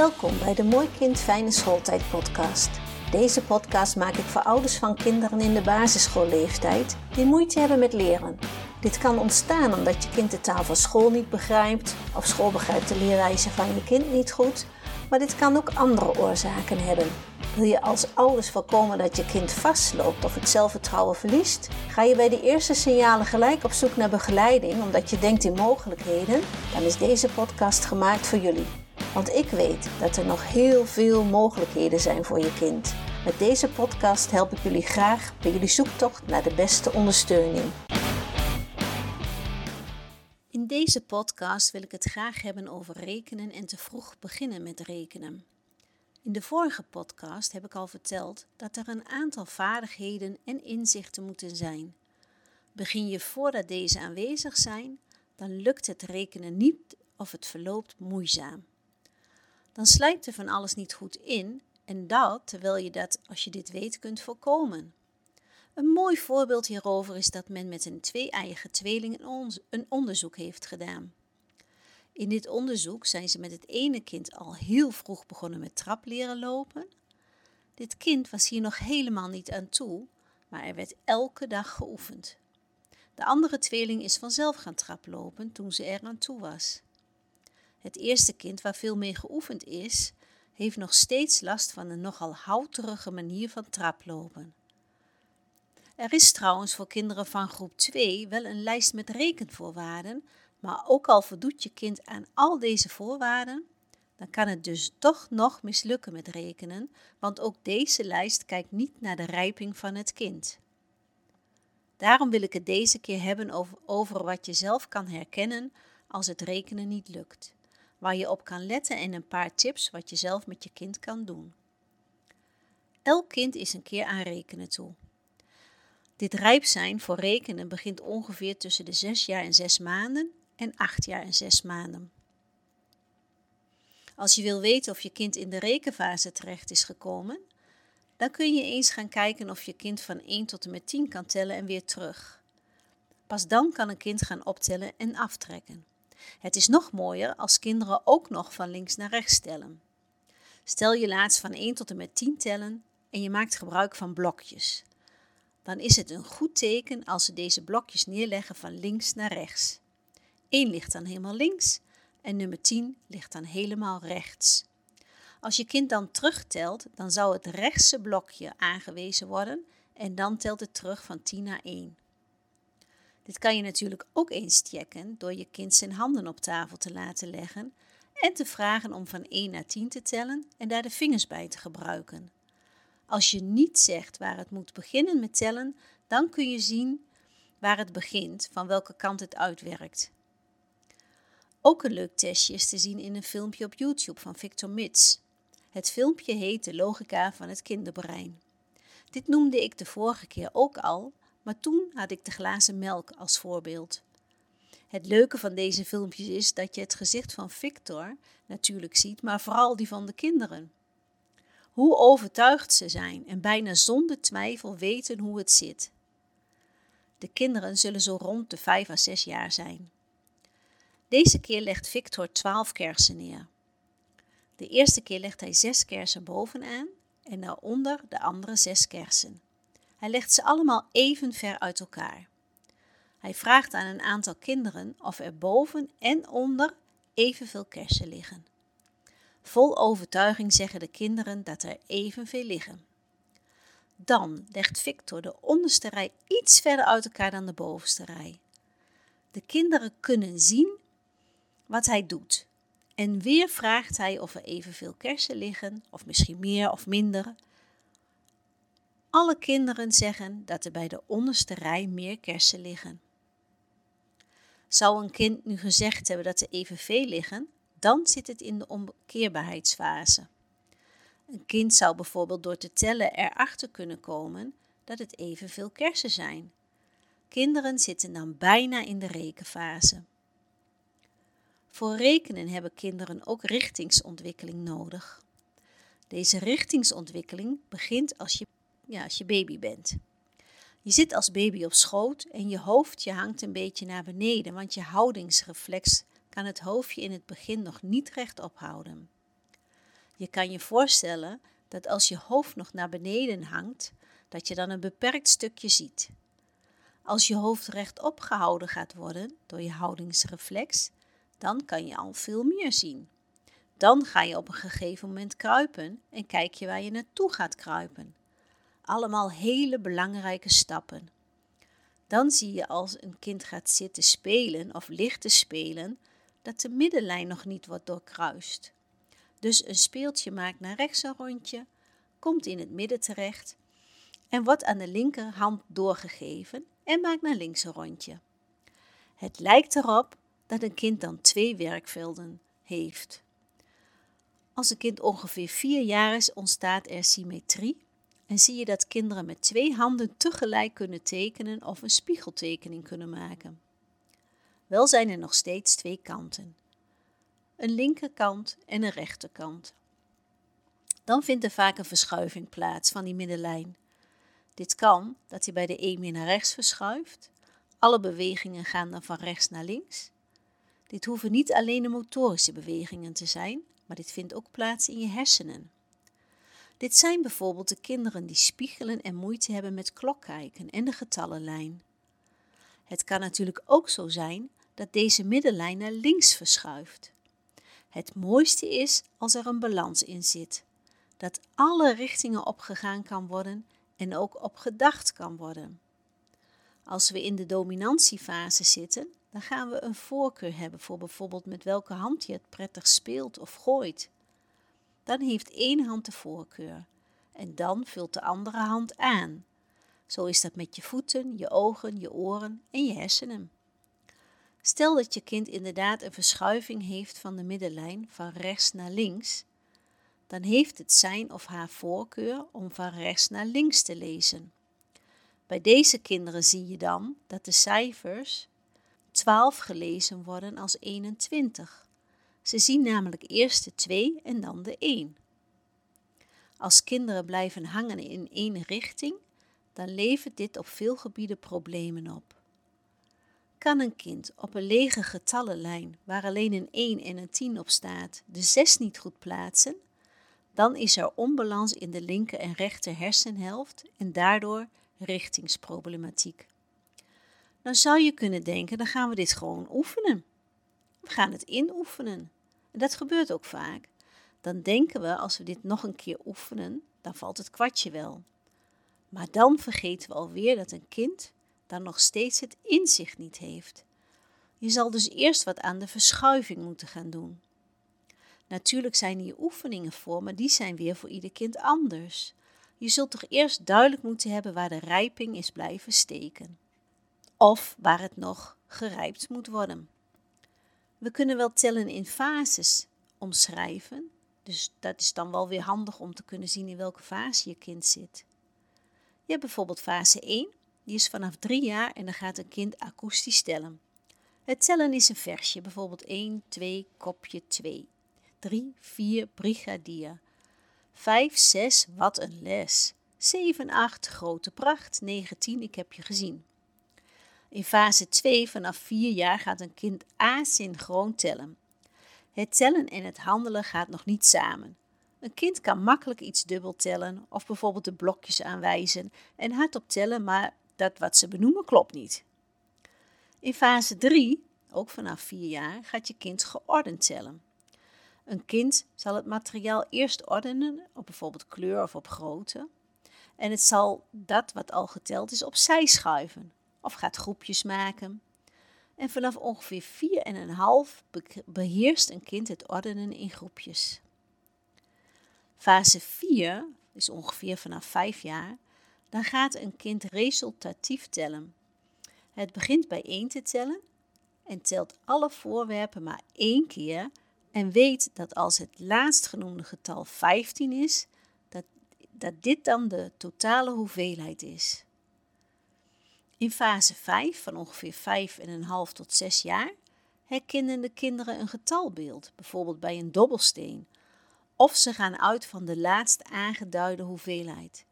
Welkom bij de Mooi Kind Fijne Schooltijd podcast. Deze podcast maak ik voor ouders van kinderen in de basisschoolleeftijd die moeite hebben met leren. Dit kan ontstaan omdat je kind de taal van school niet begrijpt of school begrijpt de leerwijze van je kind niet goed, maar dit kan ook andere oorzaken hebben. Wil je als ouders voorkomen dat je kind vastloopt of het zelfvertrouwen verliest? Ga je bij de eerste signalen gelijk op zoek naar begeleiding omdat je denkt in mogelijkheden? Dan is deze podcast gemaakt voor jullie. Want ik weet dat er nog heel veel mogelijkheden zijn voor je kind. Met deze podcast help ik jullie graag bij jullie zoektocht naar de beste ondersteuning. In deze podcast wil ik het graag hebben over rekenen en te vroeg beginnen met rekenen. In de vorige podcast heb ik al verteld dat er een aantal vaardigheden en inzichten moeten zijn. Begin je voordat deze aanwezig zijn, dan lukt het rekenen niet of het verloopt moeizaam dan slijpt er van alles niet goed in en dat terwijl je dat, als je dit weet, kunt voorkomen. Een mooi voorbeeld hierover is dat men met een twee-eiige tweeling een onderzoek heeft gedaan. In dit onderzoek zijn ze met het ene kind al heel vroeg begonnen met trap leren lopen. Dit kind was hier nog helemaal niet aan toe, maar er werd elke dag geoefend. De andere tweeling is vanzelf gaan traplopen toen ze er aan toe was. Het eerste kind, waar veel mee geoefend is, heeft nog steeds last van een nogal houterige manier van traplopen. Er is trouwens voor kinderen van groep 2 wel een lijst met rekenvoorwaarden, maar ook al voldoet je kind aan al deze voorwaarden, dan kan het dus toch nog mislukken met rekenen, want ook deze lijst kijkt niet naar de rijping van het kind. Daarom wil ik het deze keer hebben over, over wat je zelf kan herkennen als het rekenen niet lukt waar je op kan letten en een paar tips wat je zelf met je kind kan doen. Elk kind is een keer aan rekenen toe. Dit rijp zijn voor rekenen begint ongeveer tussen de 6 jaar en 6 maanden en 8 jaar en 6 maanden. Als je wil weten of je kind in de rekenfase terecht is gekomen, dan kun je eens gaan kijken of je kind van 1 tot en met 10 kan tellen en weer terug. Pas dan kan een kind gaan optellen en aftrekken. Het is nog mooier als kinderen ook nog van links naar rechts tellen. Stel je laatst van 1 tot en met 10 tellen en je maakt gebruik van blokjes. Dan is het een goed teken als ze deze blokjes neerleggen van links naar rechts. 1 ligt dan helemaal links en nummer 10 ligt dan helemaal rechts. Als je kind dan terugtelt, dan zou het rechtse blokje aangewezen worden en dan telt het terug van 10 naar 1. Dit kan je natuurlijk ook eens checken door je kind zijn handen op tafel te laten leggen en te vragen om van 1 naar 10 te tellen en daar de vingers bij te gebruiken. Als je niet zegt waar het moet beginnen met tellen, dan kun je zien waar het begint, van welke kant het uitwerkt. Ook een leuk testje is te zien in een filmpje op YouTube van Victor Mits. Het filmpje heet De logica van het kinderbrein. Dit noemde ik de vorige keer ook al, maar toen had ik de glazen melk als voorbeeld. Het leuke van deze filmpjes is dat je het gezicht van Victor natuurlijk ziet, maar vooral die van de kinderen. Hoe overtuigd ze zijn en bijna zonder twijfel weten hoe het zit. De kinderen zullen zo rond de 5 à 6 jaar zijn. Deze keer legt Victor 12 kersen neer. De eerste keer legt hij 6 kersen bovenaan en daaronder de andere 6 kersen. Hij legt ze allemaal even ver uit elkaar. Hij vraagt aan een aantal kinderen of er boven en onder evenveel kersen liggen. Vol overtuiging zeggen de kinderen dat er evenveel liggen. Dan legt Victor de onderste rij iets verder uit elkaar dan de bovenste rij. De kinderen kunnen zien wat hij doet. En weer vraagt hij of er evenveel kersen liggen, of misschien meer of minder. Alle kinderen zeggen dat er bij de onderste rij meer kersen liggen. Zou een kind nu gezegd hebben dat er evenveel liggen, dan zit het in de omkeerbaarheidsfase. Een kind zou bijvoorbeeld door te tellen erachter kunnen komen dat het evenveel kersen zijn. Kinderen zitten dan bijna in de rekenfase. Voor rekenen hebben kinderen ook richtingsontwikkeling nodig. Deze richtingsontwikkeling begint als je ja, als je baby bent. Je zit als baby op schoot en je hoofdje hangt een beetje naar beneden, want je houdingsreflex kan het hoofdje in het begin nog niet rechtop houden. Je kan je voorstellen dat als je hoofd nog naar beneden hangt, dat je dan een beperkt stukje ziet. Als je hoofd rechtop gehouden gaat worden door je houdingsreflex, dan kan je al veel meer zien. Dan ga je op een gegeven moment kruipen en kijk je waar je naartoe gaat kruipen. Allemaal hele belangrijke stappen. Dan zie je als een kind gaat zitten spelen of ligt te spelen, dat de middenlijn nog niet wordt doorkruist. Dus een speeltje maakt naar rechts een rondje, komt in het midden terecht en wordt aan de linkerhand doorgegeven en maakt naar links een rondje. Het lijkt erop dat een kind dan twee werkvelden heeft. Als een kind ongeveer vier jaar is, ontstaat er symmetrie en zie je dat kinderen met twee handen tegelijk kunnen tekenen of een spiegeltekening kunnen maken. Wel zijn er nog steeds twee kanten: een linkerkant en een rechterkant. Dan vindt er vaak een verschuiving plaats van die middenlijn. Dit kan dat hij bij de een meer naar rechts verschuift. Alle bewegingen gaan dan van rechts naar links. Dit hoeven niet alleen de motorische bewegingen te zijn, maar dit vindt ook plaats in je hersenen. Dit zijn bijvoorbeeld de kinderen die spiegelen en moeite hebben met klokkijken en de getallenlijn. Het kan natuurlijk ook zo zijn dat deze middenlijn naar links verschuift. Het mooiste is als er een balans in zit, dat alle richtingen opgegaan kan worden en ook op gedacht kan worden. Als we in de dominantiefase zitten, dan gaan we een voorkeur hebben voor bijvoorbeeld met welke hand je het prettig speelt of gooit. Dan heeft één hand de voorkeur en dan vult de andere hand aan. Zo is dat met je voeten, je ogen, je oren en je hersenen. Stel dat je kind inderdaad een verschuiving heeft van de middenlijn van rechts naar links, dan heeft het zijn of haar voorkeur om van rechts naar links te lezen. Bij deze kinderen zie je dan dat de cijfers 12 gelezen worden als 21. Ze zien namelijk eerst de 2 en dan de 1. Als kinderen blijven hangen in één richting, dan levert dit op veel gebieden problemen op. Kan een kind op een lege getallenlijn, waar alleen een 1 en een 10 op staat, de 6 niet goed plaatsen, dan is er onbalans in de linker en rechter hersenhelft en daardoor richtingsproblematiek. Dan zou je kunnen denken, dan gaan we dit gewoon oefenen. We gaan het inoefenen. En dat gebeurt ook vaak. Dan denken we, als we dit nog een keer oefenen, dan valt het kwartje wel. Maar dan vergeten we alweer dat een kind dan nog steeds het inzicht niet heeft. Je zal dus eerst wat aan de verschuiving moeten gaan doen. Natuurlijk zijn hier oefeningen voor, maar die zijn weer voor ieder kind anders. Je zult toch eerst duidelijk moeten hebben waar de rijping is blijven steken. Of waar het nog gerijpt moet worden. We kunnen wel tellen in fases omschrijven, dus dat is dan wel weer handig om te kunnen zien in welke fase je kind zit. Je hebt bijvoorbeeld fase 1, die is vanaf 3 jaar en dan gaat een kind akoestisch tellen. Het tellen is een versje, bijvoorbeeld 1, 2, kopje 2. 3, 4, brigadier. 5, 6, wat een les. 7, 8, grote pracht. 9, 10, ik heb je gezien. In fase 2 vanaf 4 jaar gaat een kind asynchroon tellen. Het tellen en het handelen gaat nog niet samen. Een kind kan makkelijk iets dubbel tellen of bijvoorbeeld de blokjes aanwijzen en hardop tellen, maar dat wat ze benoemen klopt niet. In fase 3, ook vanaf 4 jaar, gaat je kind geordend tellen. Een kind zal het materiaal eerst ordenen op bijvoorbeeld kleur of op grootte. En het zal dat wat al geteld is opzij schuiven of gaat groepjes maken. En vanaf ongeveer 4,5 beheerst een kind het ordenen in groepjes. Fase 4 is ongeveer vanaf 5 jaar. Dan gaat een kind resultatief tellen. Het begint bij 1 te tellen en telt alle voorwerpen maar één keer en weet dat als het laatstgenoemde getal 15 is, dat, dat dit dan de totale hoeveelheid is. In fase 5, van ongeveer 5,5 tot 6 jaar, herkennen de kinderen een getalbeeld, bijvoorbeeld bij een dobbelsteen, of ze gaan uit van de laatst aangeduide hoeveelheid.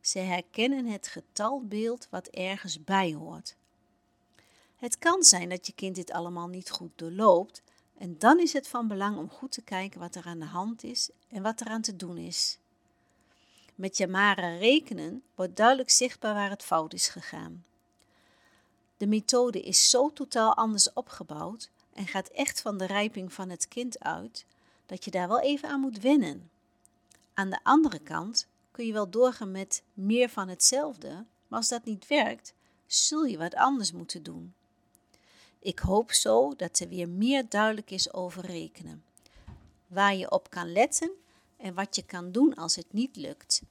Ze herkennen het getalbeeld wat ergens bij hoort. Het kan zijn dat je kind dit allemaal niet goed doorloopt En dan is het van belang om goed te kijken wat er aan de hand is en wat er aan te doen is. Met Jamara rekenen wordt duidelijk zichtbaar waar het fout is gegaan. De methode is zo totaal anders opgebouwd en gaat echt van de rijping van het kind uit, dat je daar wel even aan moet wennen. Aan de andere kant kun je wel doorgaan met meer van hetzelfde, maar als dat niet werkt, zul je wat anders moeten doen. Ik hoop zo dat er weer meer duidelijk is over rekenen. Waar je op kan letten en wat je kan doen als het niet lukt.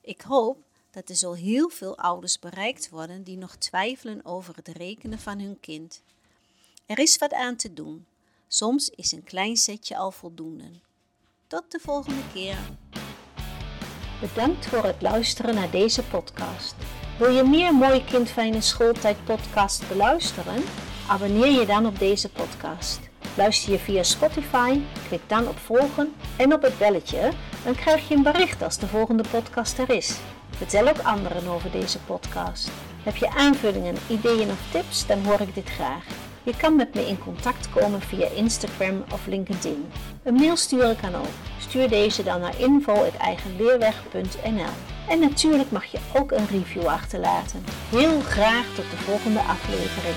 Ik hoop dat er zo heel veel ouders bereikt worden die nog twijfelen over het rekenen van hun kind. Er is wat aan te doen. Soms is een klein setje al voldoende. Tot de volgende keer. Bedankt voor het luisteren naar deze podcast. Wil je meer Mooi Kind Schooltijd podcast beluisteren? Abonneer je dan op deze podcast. Luister je via Spotify, klik dan op volgen en op het belletje, dan krijg je een bericht als de volgende podcast er is. Vertel ook anderen over deze podcast. Heb je aanvullingen, ideeën of tips, dan hoor ik dit graag. Je kan met me in contact komen via Instagram of LinkedIn. Een mail sturen kan ook. Stuur deze dan naar info.eigenleerweg.nl En natuurlijk mag je ook een review achterlaten. Heel graag tot de volgende aflevering.